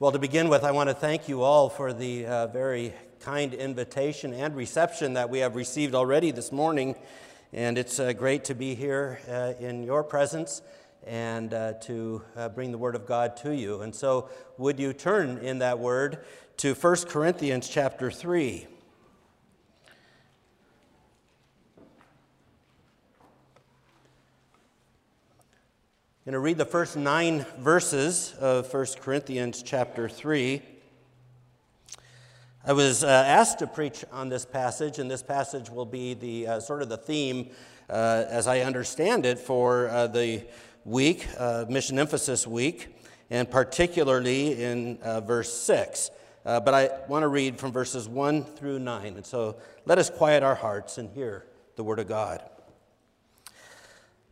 Well, to begin with, I want to thank you all for the uh, very kind invitation and reception that we have received already this morning. And it's uh, great to be here uh, in your presence and uh, to uh, bring the Word of God to you. And so, would you turn in that Word to 1 Corinthians chapter 3? I'm going to read the first nine verses of 1 Corinthians chapter 3. I was uh, asked to preach on this passage, and this passage will be the uh, sort of the theme, uh, as I understand it, for uh, the week, uh, Mission Emphasis Week, and particularly in uh, verse 6. but I want to read from verses 1 through 9. And so let us quiet our hearts and hear the Word of God.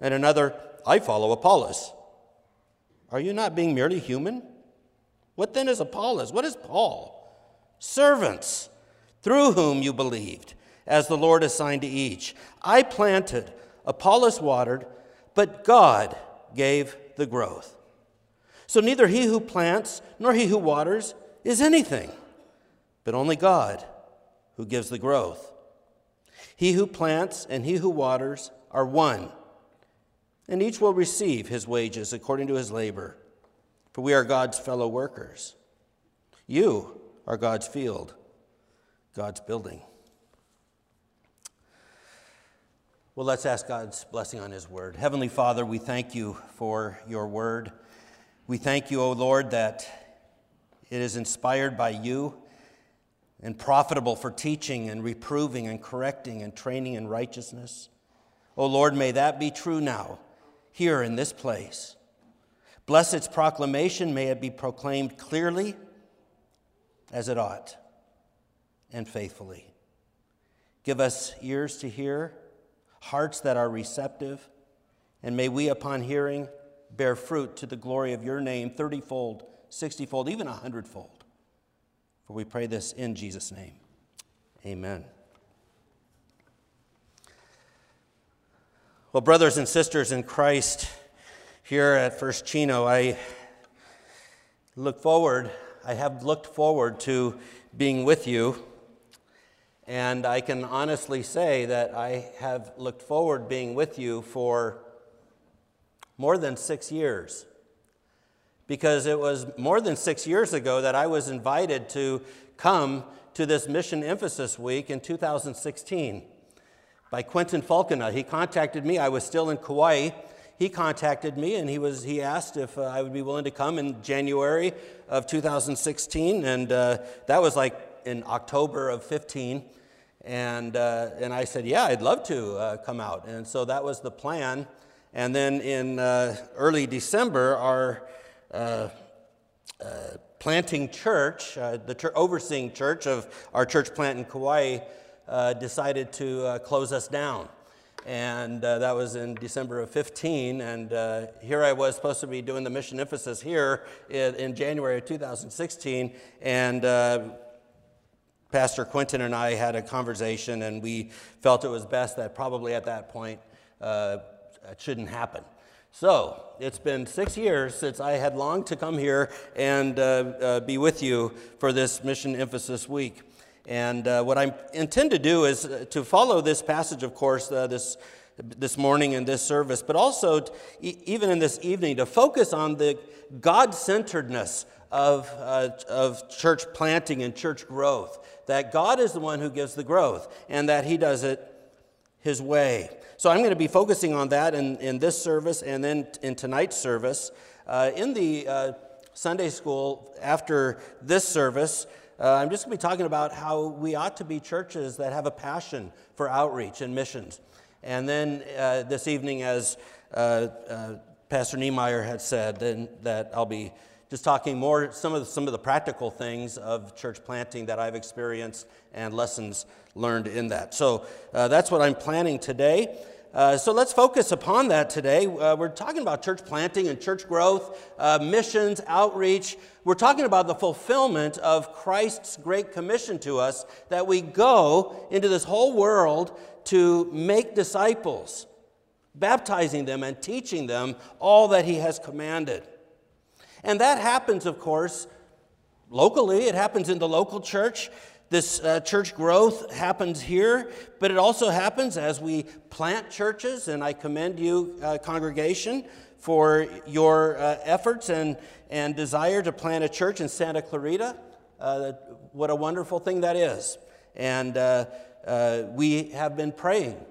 and another, I follow Apollos. Are you not being merely human? What then is Apollos? What is Paul? Servants, through whom you believed, as the Lord assigned to each. I planted, Apollos watered, but God gave the growth. So neither he who plants nor he who waters is anything, but only God who gives the growth. He who plants and he who waters are one and each will receive his wages according to his labor. For we are God's fellow workers. You are God's field, God's building. Well, let's ask God's blessing on his word. Heavenly Father, we thank you for your word. We thank you, O Lord, that it is inspired by you and profitable for teaching and reproving and correcting and training in righteousness. O Lord, may that be true now here in this place. Bless its proclamation. May it be proclaimed clearly as it ought and faithfully. Give us ears to hear, hearts that are receptive, and may we, upon hearing, bear fruit to the glory of your name, thirtyfold, sixtyfold, even a hundredfold. For we pray this in Jesus' name. Amen. Well, brothers and sisters in Christ, here at First Chino, I look forward, I have looked forward to being with you. And I can honestly say that I have looked forward being with you for more than six years. Because it was more than six years ago that I was invited to come to this Mission Emphasis Week in 2016 by Quentin Falconer. He contacted me. I was still in Kauai. He contacted me and he, was, he asked if uh, I would be willing to come in January of 2016. And uh, that was like in October of 15. And, uh, and I said, Yeah, I'd love to uh, come out. And so that was the plan. And then in uh, early December, our uh, planting church, the overseeing church of our church plant in Kauai, uh, decided to uh, close us down. And uh, that was in December of 15. And uh, here I was supposed to be doing the mission emphasis here in, in January of 2016. And uh, Pastor Quentin and I had a conversation, and we felt it was best that probably at that point uh, it shouldn't happen. So it's been six years since I had longed to come here and uh, uh, be with you for this mission emphasis week. And uh, what I intend to do is uh, to follow this passage, of course, uh, this, this morning in this service, but also, to, even in this evening, to focus on the God centeredness of, uh, of church planting and church growth. That God is the one who gives the growth, and that He does it His way. So I'm going to be focusing on that in, in this service and then in tonight's service. Uh, in the uh, Sunday school, after this service, uh, I'm just going to be talking about how we ought to be churches that have a passion for outreach and missions. And then uh, this evening, as uh, uh Pastor Niemeyer had said, then that I'll be just talking more some of the, some of the practical things of church planting that I've experienced and lessons learned in that. So uh, that's what I'm planning today. Uh, so let's focus upon that today. Uh, we're talking about church planting and church growth, uh, missions, outreach. We're talking about the fulfillment of Christ's great commission to us that we go into this whole world to make disciples, baptizing them and teaching them all that He has commanded. And that happens, of course, locally, it happens in the local church. This uh, church growth happens here, but it also happens as we plant churches, and I commend you, uh, congregation, for your uh, efforts and, and desire to plant a church in Santa Clarita. Uh, what a wonderful thing that is. And uh, uh, we have been praying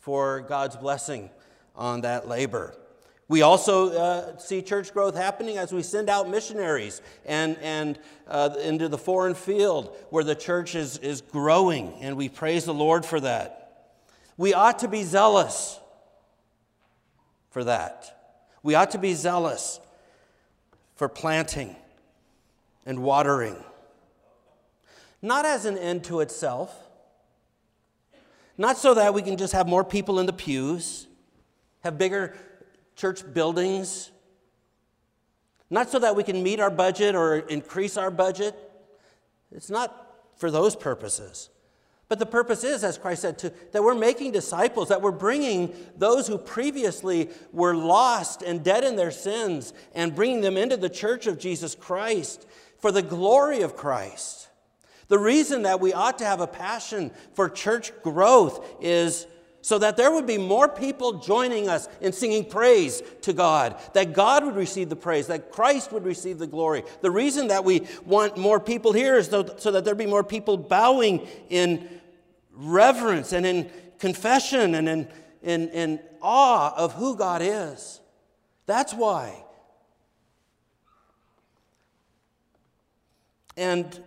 for God's blessing on that labor. We also uh, see church growth happening as we send out missionaries and, and uh, into the foreign field where the church is, is growing, and we praise the Lord for that. We ought to be zealous for that. We ought to be zealous for planting and watering. Not as an end to itself, not so that we can just have more people in the pews, have bigger church buildings, not so that we can meet our budget or increase our budget. It's not for those purposes. But the purpose is, as Christ said, to, that we're making disciples, that we're bringing those who previously were lost and dead in their sins and bringing them into the church of Jesus Christ for the glory of Christ. The reason that we ought to have a passion for church growth is so that there would be more people joining us in singing praise to God, that God would receive the praise, that Christ would receive the glory. The reason that we want more people here is so, that there'd be more people bowing in reverence and in confession and in, in, in awe of who God is. That's why. And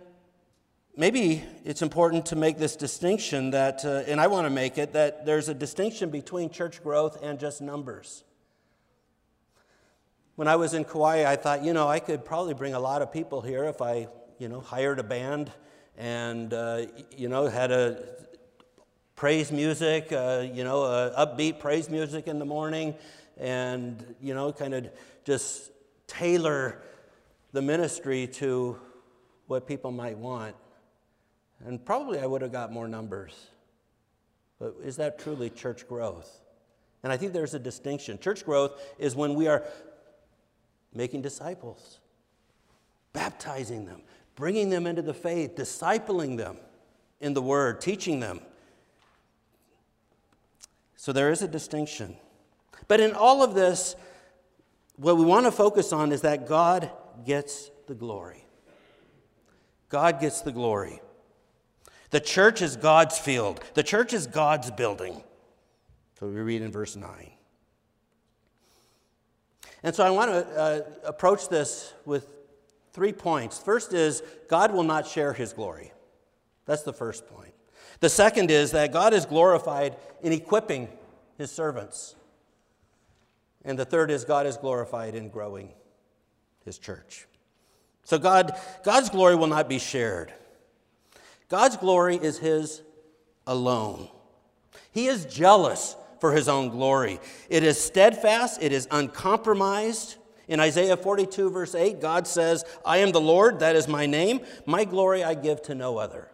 maybe it's important to make this distinction that, uh, and I want to make it, that there's a distinction between church growth and just numbers. When I was in Kauai, I thought, you know, I could probably bring a lot of people here if I, you know, hired a band and, uh, you know, had a praise music, uh, you know, upbeat praise music in the morning, and, you know, kind of just tailor the ministry to what people might want. And probably I would have got more numbers. But is that truly church growth? And I think there's a distinction. Church growth is when we are making disciples, baptizing them, bringing them into the faith, discipling them in the word, teaching them. So there is a distinction. But in all of this, what we want to focus on is that God gets the glory. God gets the glory. The church is God's field, the church is God's building. So we read in verse 9. And so I want to uh, approach this with three points. First is God will not share his glory. That's the first point. The second is that God is glorified in equipping his servants. And the third is God is glorified in growing his church. So God, God's glory will not be shared. God's glory is His alone. He is jealous for His own glory. It is steadfast, it is uncompromised. In Isaiah 42, verse 8, God says, I am the Lord, that is my name. My glory I give to no other.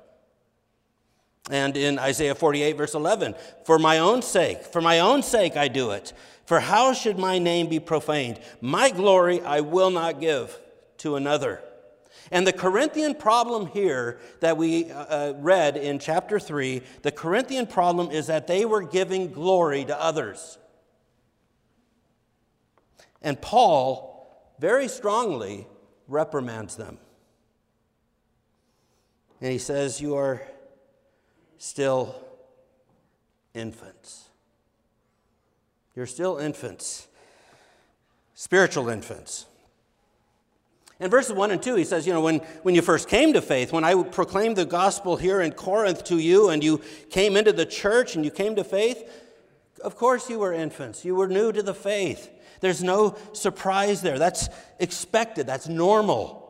And in Isaiah 48, verse 11, for my own sake, for my own sake I do it. For how should my name be profaned? My glory I will not give to another. And the Corinthian problem here that we uh, uh, read in chapter 3, the Corinthian problem is that they were giving glory to others. And Paul very strongly reprimands them. And he says, You are still infants. You're still infants, spiritual infants. In verses 1 and 2, he says, You know, when, when you first came to faith, when I proclaimed the gospel here in Corinth to you, and you came into the church and you came to faith, of course you were infants. You were new to the faith. There's no surprise there. That's expected, that's normal.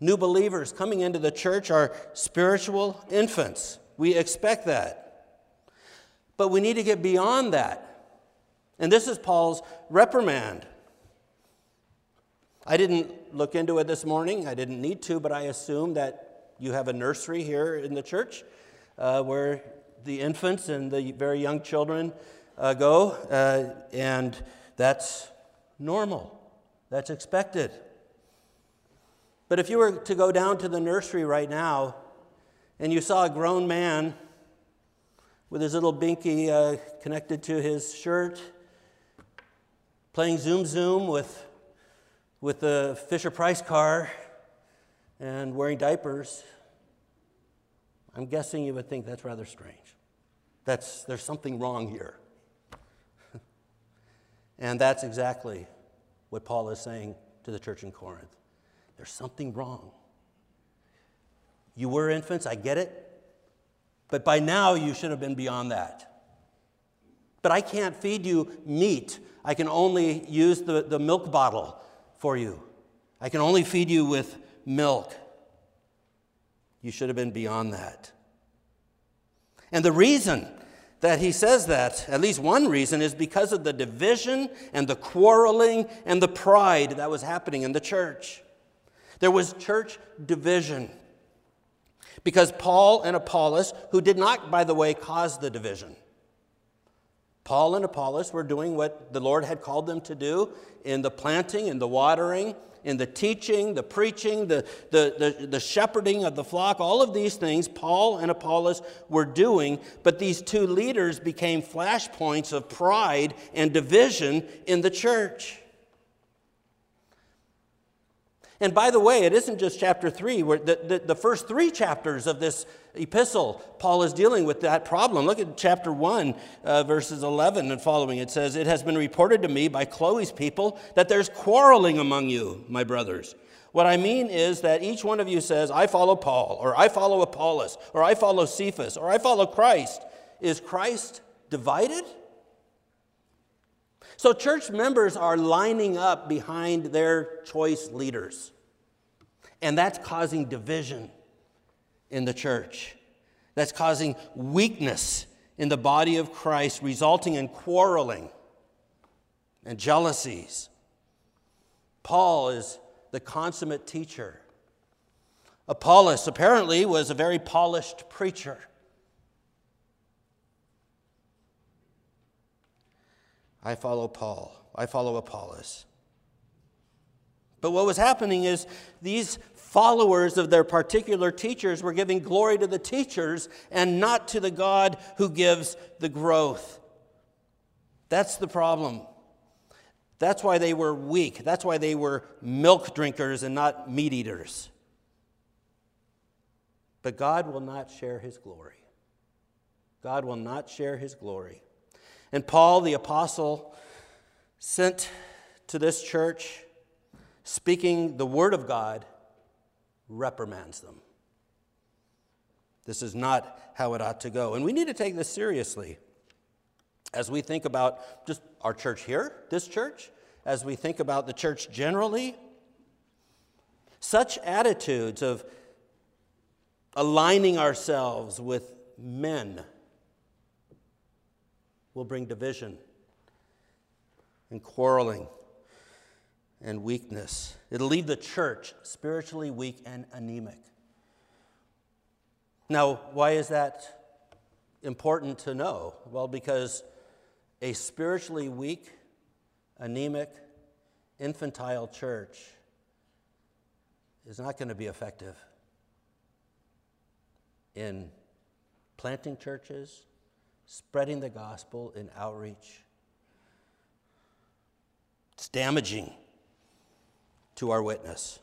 New believers coming into the church are spiritual infants. We expect that. But we need to get beyond that. And this is Paul's reprimand. I didn't look into it this morning. I didn't need to, but I assume that you have a nursery here in the church uh, where the infants and the very young children uh, go, uh, and that's normal. That's expected. But if you were to go down to the nursery right now and you saw a grown man with his little binky uh, connected to his shirt, playing Zoom Zoom with with a Fisher Price car and wearing diapers, I'm guessing you would think that's rather strange. That's, there's something wrong here. and that's exactly what Paul is saying to the church in Corinth. There's something wrong. You were infants, I get it. But by now, you should have been beyond that. But I can't feed you meat. I can only use the, the milk bottle for you. I can only feed you with milk. You should have been beyond that. And the reason that he says that, at least one reason, is because of the division and the quarreling and the pride that was happening in the church. There was church division. Because Paul and Apollos, who did not, by the way, cause the division, Paul and Apollos were doing what the Lord had called them to do in the planting in the watering, in the teaching, the preaching, the, the, the, the, shepherding of the flock. All of these things Paul and Apollos were doing, but these two leaders became flashpoints of pride and division in the church. And by the way, it isn't just chapter 3, where the, the, the, first three chapters of this epistle, Paul is dealing with that problem. Look at chapter 1, uh, verses 11 and following. It says, It has been reported to me by Chloe's people that there's quarreling among you, my brothers. What I mean is that each one of you says, I follow Paul, or I follow Apollos, or I follow Cephas, or I follow Christ. Is Christ divided? So, church members are lining up behind their choice leaders. And that's causing division in the church. That's causing weakness in the body of Christ, resulting in quarreling and jealousies. Paul is the consummate teacher. Apollos apparently was a very polished preacher. I follow Paul. I follow Apollos. But what was happening is these followers of their particular teachers were giving glory to the teachers and not to the God who gives the growth. That's the problem. That's why they were weak. That's why they were milk drinkers and not meat eaters. But God will not share his glory. God will not share his glory. And Paul, the apostle, sent to this church, speaking the word of God, reprimands them. This is not how it ought to go. And we need to take this seriously as we think about just our church here, this church, as we think about the church generally. Such attitudes of aligning ourselves with men will bring division and quarreling and weakness. It'll leave the church spiritually weak and anemic. Now, why is that important to know? Well, because a spiritually weak, anemic, infantile church is not going to be effective in planting churches, spreading the gospel in outreach. It's damaging to our witness.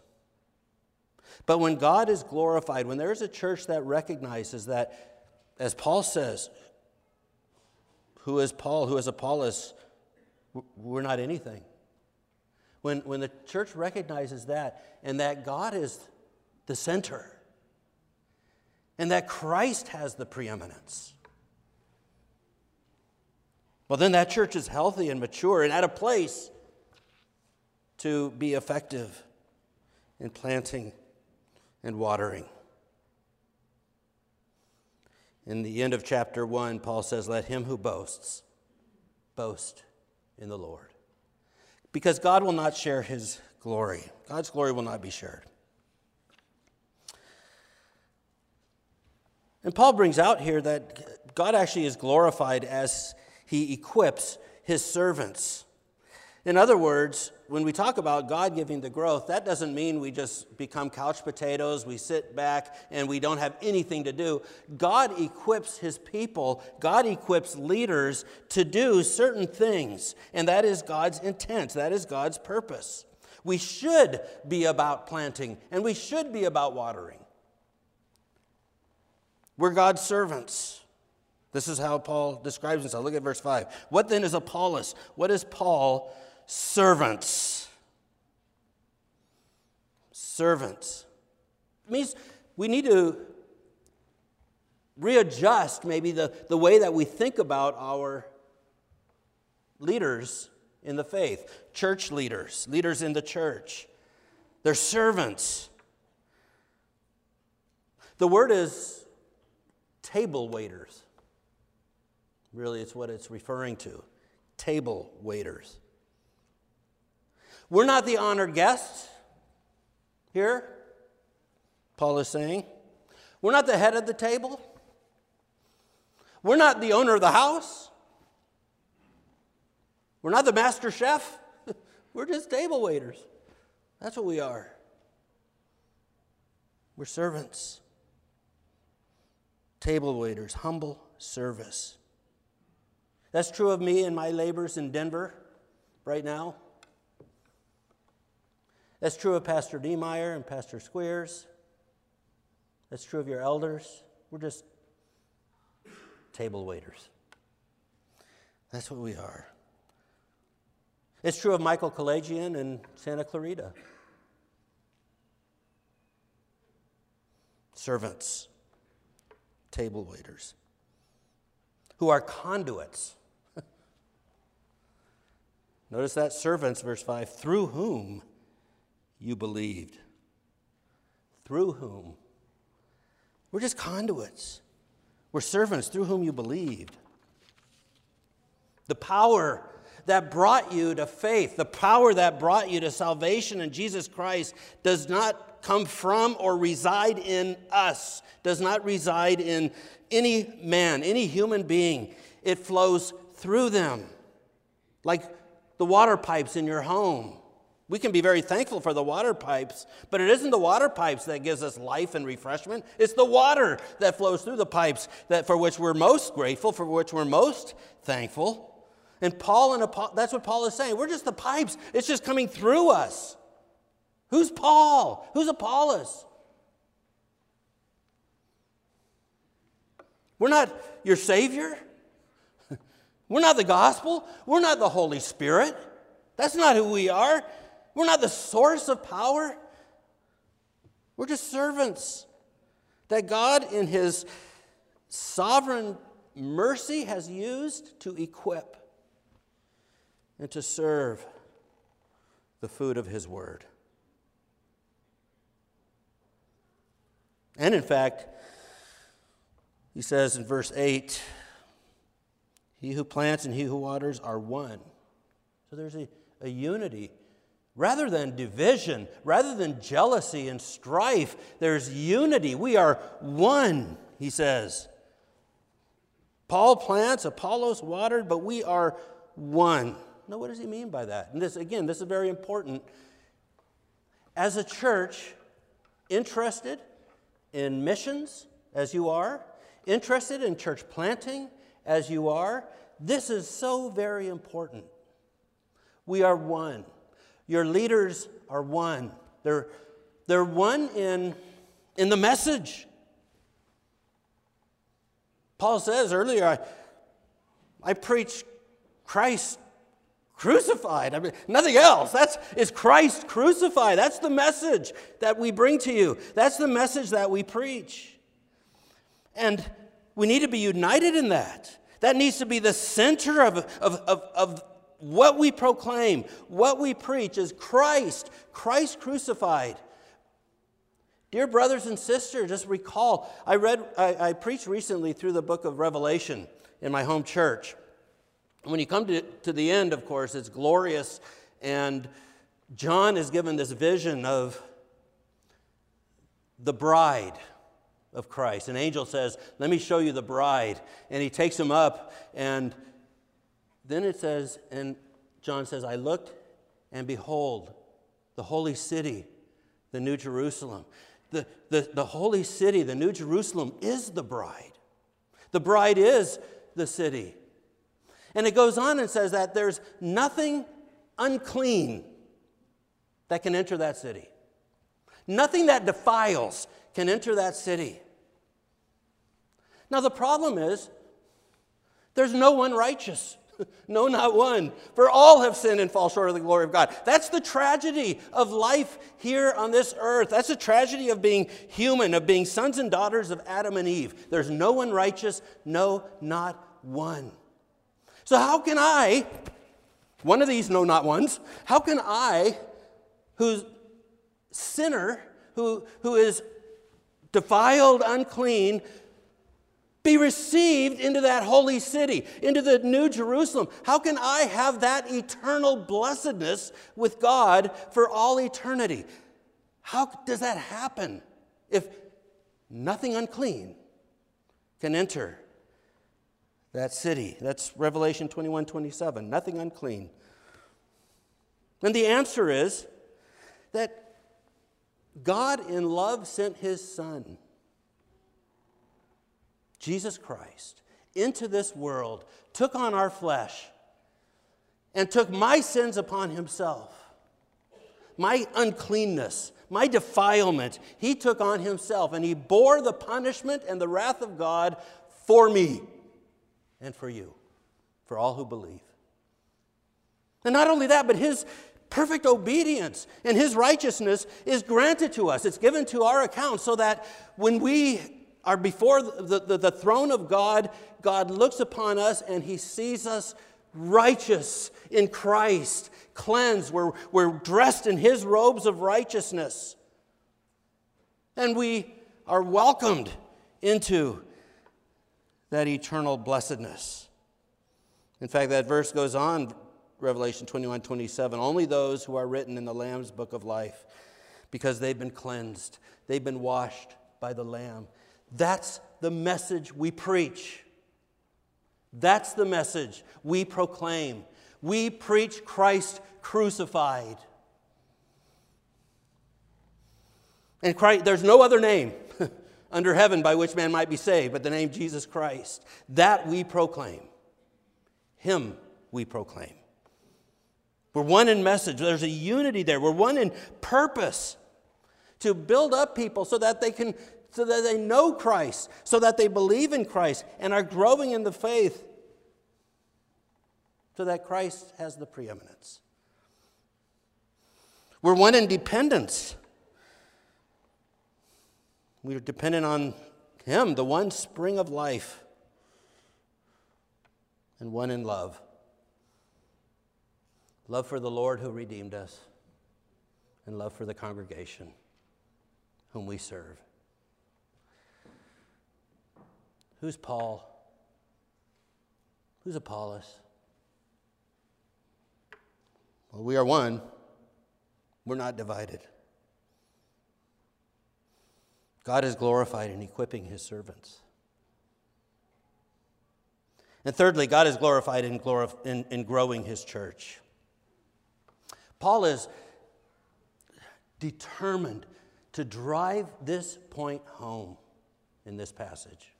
But when God is glorified, when there is a church that recognizes that, as Paul says, who is Paul, who is Apollos, we're not anything. When, when the church recognizes that and that God is the center and that Christ has the preeminence, well, then that church is healthy and mature and at a place to be effective in planting and watering. In the end of chapter 1, Paul says, Let him who boasts boast in the Lord. Because God will not share his glory, God's glory will not be shared. And Paul brings out here that God actually is glorified as he equips his servants. In other words, when we talk about God giving the growth, that doesn't mean we just become couch potatoes, we sit back, and we don't have anything to do. God equips his people, God equips leaders to do certain things, and that is God's intent, that is God's purpose. We should be about planting, and we should be about watering. We're God's servants. This is how Paul describes himself. Look at verse 5. What then is Apollos? What is Paul? Servants. Servants. It means we need to readjust maybe the, the way that we think about our leaders in the faith, church leaders, leaders in the church. They're servants. The word is table waiters. Really, it's what it's referring to table waiters. We're not the honored guests here, Paul is saying. We're not the head of the table. We're not the owner of the house. We're not the master chef. We're just table waiters. That's what we are. We're servants table waiters, humble service. That's true of me and my labors in Denver right now. That's true of Pastor Niemeyer and Pastor Squeers. That's true of your elders. We're just table waiters. That's what we are. It's true of Michael Kalajian and Santa Clarita. Servants table waiters who are conduits. Notice that servants, verse 5, through whom you believed. Through whom? We're just conduits. We're servants through whom you believed. The power that brought you to faith, the power that brought you to salvation in Jesus Christ, does not come from or reside in us, does not reside in any man, any human being. It flows through them, like the water pipes in your home. We can be very thankful for the water pipes, but it isn't the water pipes that gives us life and refreshment. It's the water that flows through the pipes that for which we're most grateful, for which we're most thankful. And Paul and that's what Paul is saying. We're just the pipes. It's just coming through us. Who's Paul? Who's Apollos? We're not your Savior. We're not the gospel. We're not the Holy Spirit. That's not who we are. We're not the source of power. We're just servants that God, in His sovereign mercy, has used to equip and to serve the food of His Word. And in fact, he says in verse 8, He who plants and he who waters are one. So there's a, a unity. Rather than division, rather than jealousy and strife, there's unity. We are one, he says. Paul plants, Apollos watered, but we are one. Now, what does he mean by that? And this, again, this is very important. As a church, interested in missions as you are, interested in church planting as you are, this is so very important. We are one. Your leaders are one. They're, they're one in, in the message. Paul says earlier, I, I preach Christ crucified. I mean, nothing else. That's is Christ crucified. That's the message that we bring to you. That's the message that we preach. And we need to be united in that. That needs to be the center of, of, of, of what we proclaim, what we preach is Christ, Christ crucified. Dear brothers and sisters, just recall, I read, I, I preached recently through the book of Revelation in my home church. When you come to, to the end, of course, it's glorious, and John is given this vision of the bride of Christ. An angel says, Let me show you the bride. And he takes him up, and then it says, and John says, I looked, and behold, the holy city, the New Jerusalem. The, the, the holy city, the New Jerusalem, is the bride. The bride is the city. And it goes on and says that there's nothing unclean that can enter that city. Nothing that defiles can enter that city. Now, the problem is there's no one righteous. no, not one. For all have sinned and fall short of the glory of God. That's the tragedy of life here on this earth. That's the tragedy of being human, of being sons and daughters of Adam and Eve. There's no one righteous, no, not one. So, how can I, one of these no, not ones, how can I, who's sinner, who, who is defiled, unclean, be received into that holy city, into the new Jerusalem. How can I have that eternal blessedness with God for all eternity? How does that happen if nothing unclean can enter that city? That's Revelation 21 27. Nothing unclean. And the answer is that God in love sent his Son Jesus Christ, into this world, took on our flesh, and took my sins upon himself. My uncleanness, my defilement, he took on himself, and he bore the punishment and the wrath of God for me and for you, for all who believe. And not only that, but his perfect obedience and his righteousness is granted to us. It's given to our account so that when we are before the, the, the throne of God, God looks upon us and he sees us righteous in Christ, cleansed. We're, we're dressed in his robes of righteousness. And we are welcomed into that eternal blessedness. In fact, that verse goes on, Revelation 21 27. Only those who are written in the Lamb's book of life, because they've been cleansed, they've been washed by the Lamb. That's the message we preach. That's the message we proclaim. We preach Christ crucified. And Christ, there's no other name under heaven by which man might be saved but the name Jesus Christ. That we proclaim. Him we proclaim. We're one in message. There's a unity there. We're one in purpose to build up people so that they can so that they know Christ, so that they believe in Christ and are growing in the faith, so that Christ has the preeminence. We're one in dependence. We are dependent on Him, the one spring of life, and one in love. Love for the Lord who redeemed us, and love for the congregation whom we serve. Who's Paul? Who's Apollos? Well, we are one. We're not divided. God is glorified in equipping his servants. And thirdly, God is glorified in, glorif- in, in growing his church. Paul is determined to drive this point home in this passage.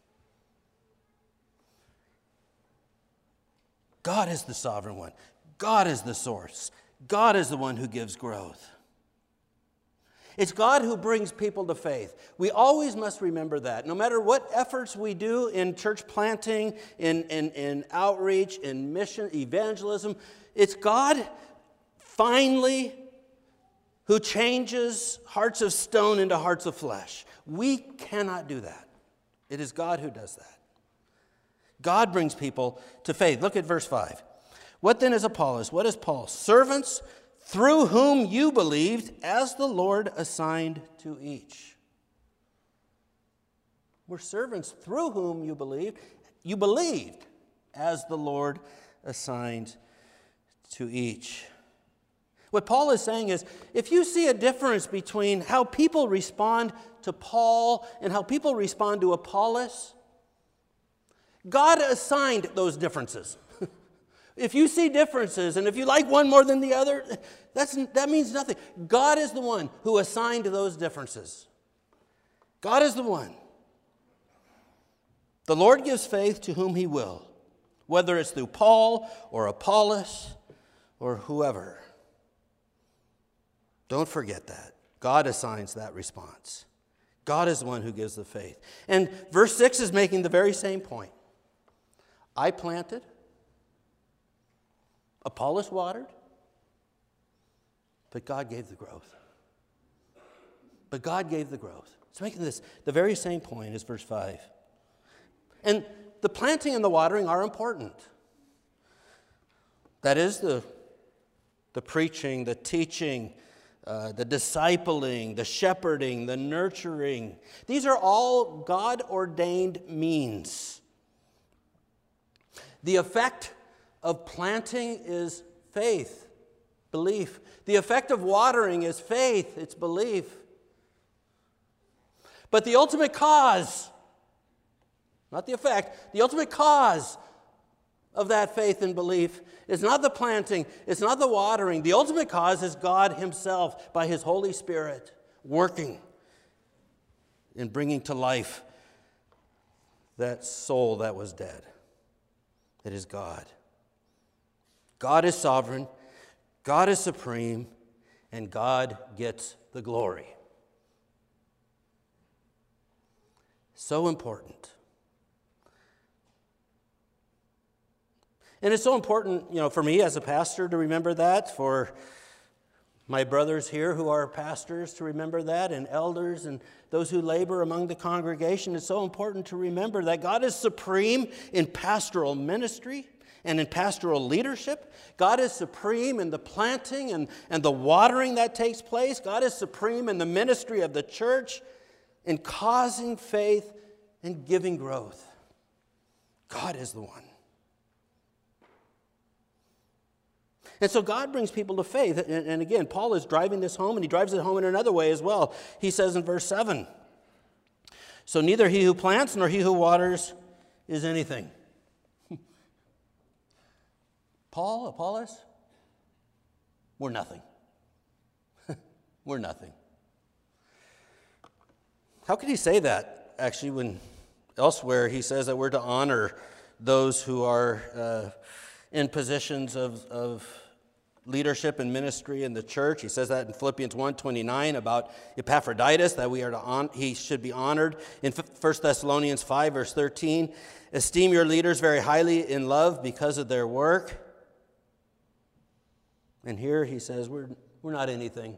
God is the sovereign one. God is the source. God is the one who gives growth. It's God who brings people to faith. We always must remember that. No matter what efforts we do in church planting, in, in, in outreach, in mission, evangelism, it's God finally who changes hearts of stone into hearts of flesh. We cannot do that. It is God who does that. God brings people to faith. Look at verse 5. What then is Apollos? What is Paul? Servants through whom you believed, as the Lord assigned to each. We're servants through whom you believed. You believed as the Lord assigned to each. What Paul is saying is if you see a difference between how people respond to Paul and how people respond to Apollos, God assigned those differences. if you see differences and if you like one more than the other, that's, that means nothing. God is the one who assigned those differences. God is the one. The Lord gives faith to whom he will, whether it's through Paul or Apollos or whoever. Don't forget that. God assigns that response. God is the one who gives the faith. And verse 6 is making the very same point. I planted, Apollos watered, but God gave the growth. But God gave the growth. It's making this the very same point as verse 5. And the planting and the watering are important. That is the, the preaching, the teaching, uh, the discipling, the shepherding, the nurturing. These are all God ordained means. The effect of planting is faith, belief. The effect of watering is faith, it's belief. But the ultimate cause, not the effect, the ultimate cause of that faith and belief is not the planting, it's not the watering. The ultimate cause is God Himself by His Holy Spirit working in bringing to life that soul that was dead. It is God. God is sovereign, God is supreme, and God gets the glory. So important. And it's so important, you know, for me as a pastor to remember that, for my brothers here who are pastors to remember that, and elders and those who labor among the congregation. It's so important to remember that God is supreme in pastoral ministry and in pastoral leadership. God is supreme in the planting and, and the watering that takes place. God is supreme in the ministry of the church, in causing faith and giving growth. God is the one. And so God brings people to faith. And, again, Paul is driving this home, and he drives it home in another way as well. He says in verse 7 So neither he who plants nor he who waters is anything. Paul, Apollos, we're nothing. we're nothing. How could he say that, actually, when elsewhere he says that we're to honor those who are uh, in positions of, of leadership and ministry in the church. He says that in Philippians 1:29 about Epaphroditus that we are to he should be honored. In 1 Thessalonians 5 verse 13, esteem your leaders very highly in love because of their work. And here he says we're we're not anything.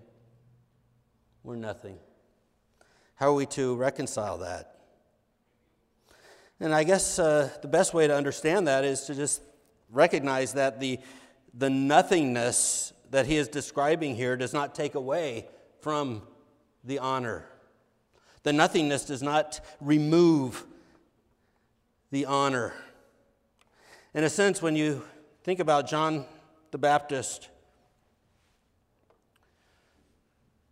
We're nothing. How are we to reconcile that? And I guess uh, the best way to understand that is to just recognize that the the nothingness that he is describing here does not take away from the honor. The nothingness does not remove the honor. In a sense, when you think about John the Baptist,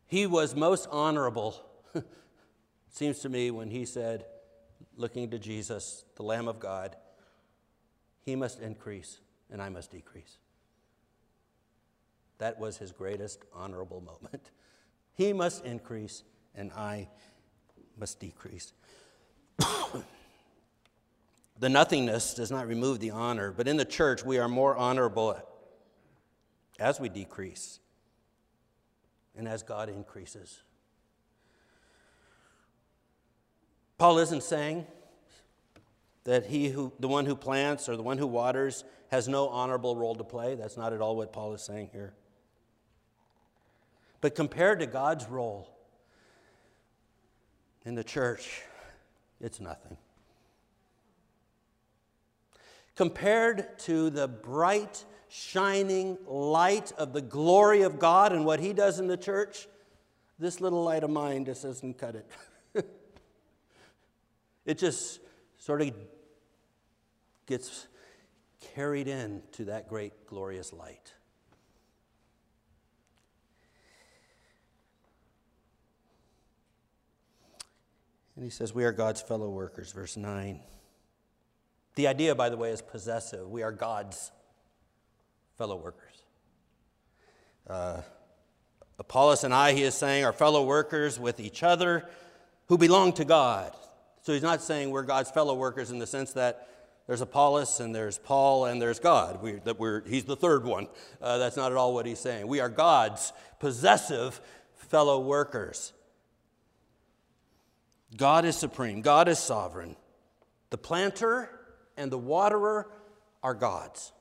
he was most honorable, seems to me, when he said, looking to Jesus, the Lamb of God, he must increase and I must decrease. That was his greatest honorable moment. He must increase, and I must decrease. the nothingness does not remove the honor, but in the church, we are more honorable as we decrease and as God increases. Paul isn't saying that he who, the one who plants or the one who waters has no honorable role to play. That's not at all what Paul is saying here. But compared to God's role in the church, it's nothing. Compared to the bright shining light of the glory of God and what He does in the church, this little light of mine just doesn't cut it. it just sort of gets carried in to that great, glorious light. And he says, We are God's fellow workers, verse 9. The idea, by the way, is possessive. We are God's fellow workers. Uh, Apollos and I, he is saying, are fellow workers with each other who belong to God. So he's not saying we're God's fellow workers in the sense that there's Apollos and there's Paul and there's God. We, that we're, he's the third one. Uh, that's not at all what he's saying. We are God's possessive fellow workers. God is supreme, God is sovereign. The planter and the waterer are God's.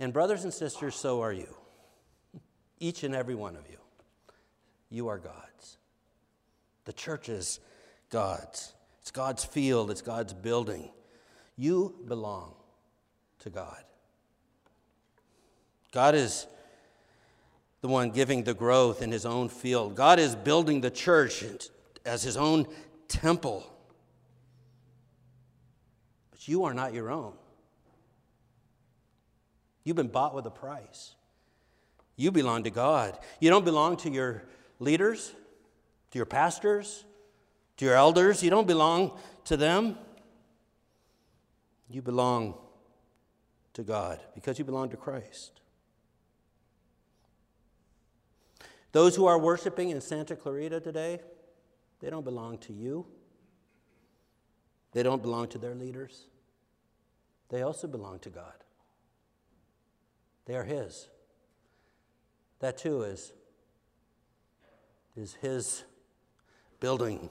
And, brothers and sisters, so are you. Each and every one of you. You are God's. The church is God's. It's God's field, it's God's building. You belong to God. God is the one giving the growth in his own field. God is building the church as his own temple. But you are not your own. You've been bought with a price. You belong to God. You don't belong to your leaders, to your pastors, to your elders. You don't belong to them. You belong to God because you belong to Christ. Those who are worshiping in Santa Clarita today, they don't belong to you. They don't belong to their leaders. They also belong to God. They are His. That too is, is His building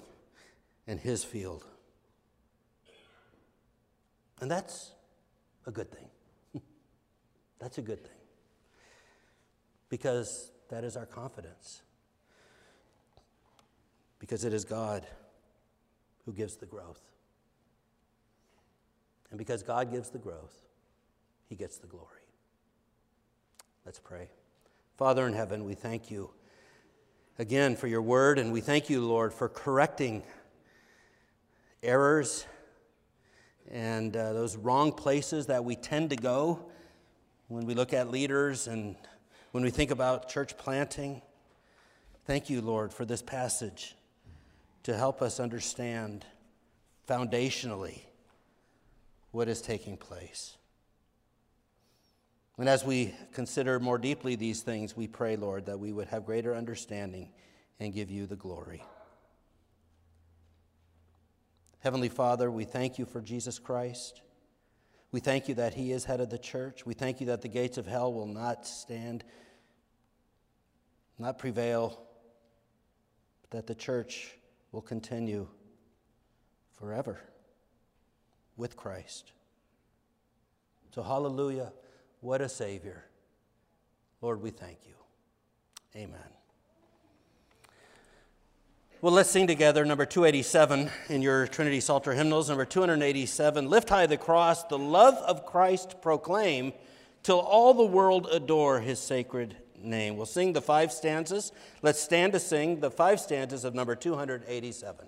and His field. And that's a good thing. that's a good thing. Because that is our confidence. Because it is God who gives the growth. And because God gives the growth, He gets the glory. Let's pray. Father in heaven, we thank you again for your word, and we thank you, Lord, for correcting errors and uh, those wrong places that we tend to go when we look at leaders and when we think about church planting. Thank you, Lord, for this passage to help us understand foundationally what is taking place. And as we consider more deeply these things, we pray, Lord, that we would have greater understanding and give you the glory. Heavenly Father, we thank you for Jesus Christ. We thank you that he is head of the church. We thank you that the gates of hell will not stand, not prevail, but that the church will continue forever with Christ. So, hallelujah. What a Savior. Lord, we thank you. Amen. Well, let's sing together number 287 in your Trinity Psalter hymnals. Number 287 Lift high the cross, the love of Christ proclaim, till all the world adore his sacred name. We'll sing the five stanzas. Let's stand to sing the five stanzas of number 287.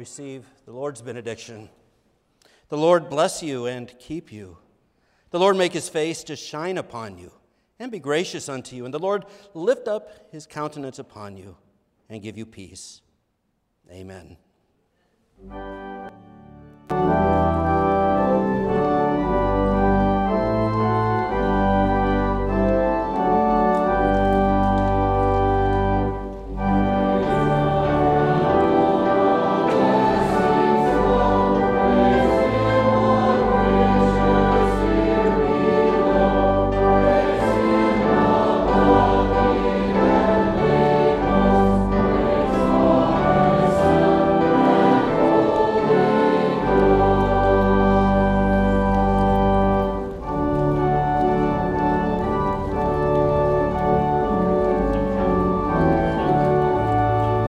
Receive the Lord's benediction. The Lord bless you and keep you. The Lord make his face to shine upon you and be gracious unto you. And the Lord lift up his countenance upon you and give you peace. Amen.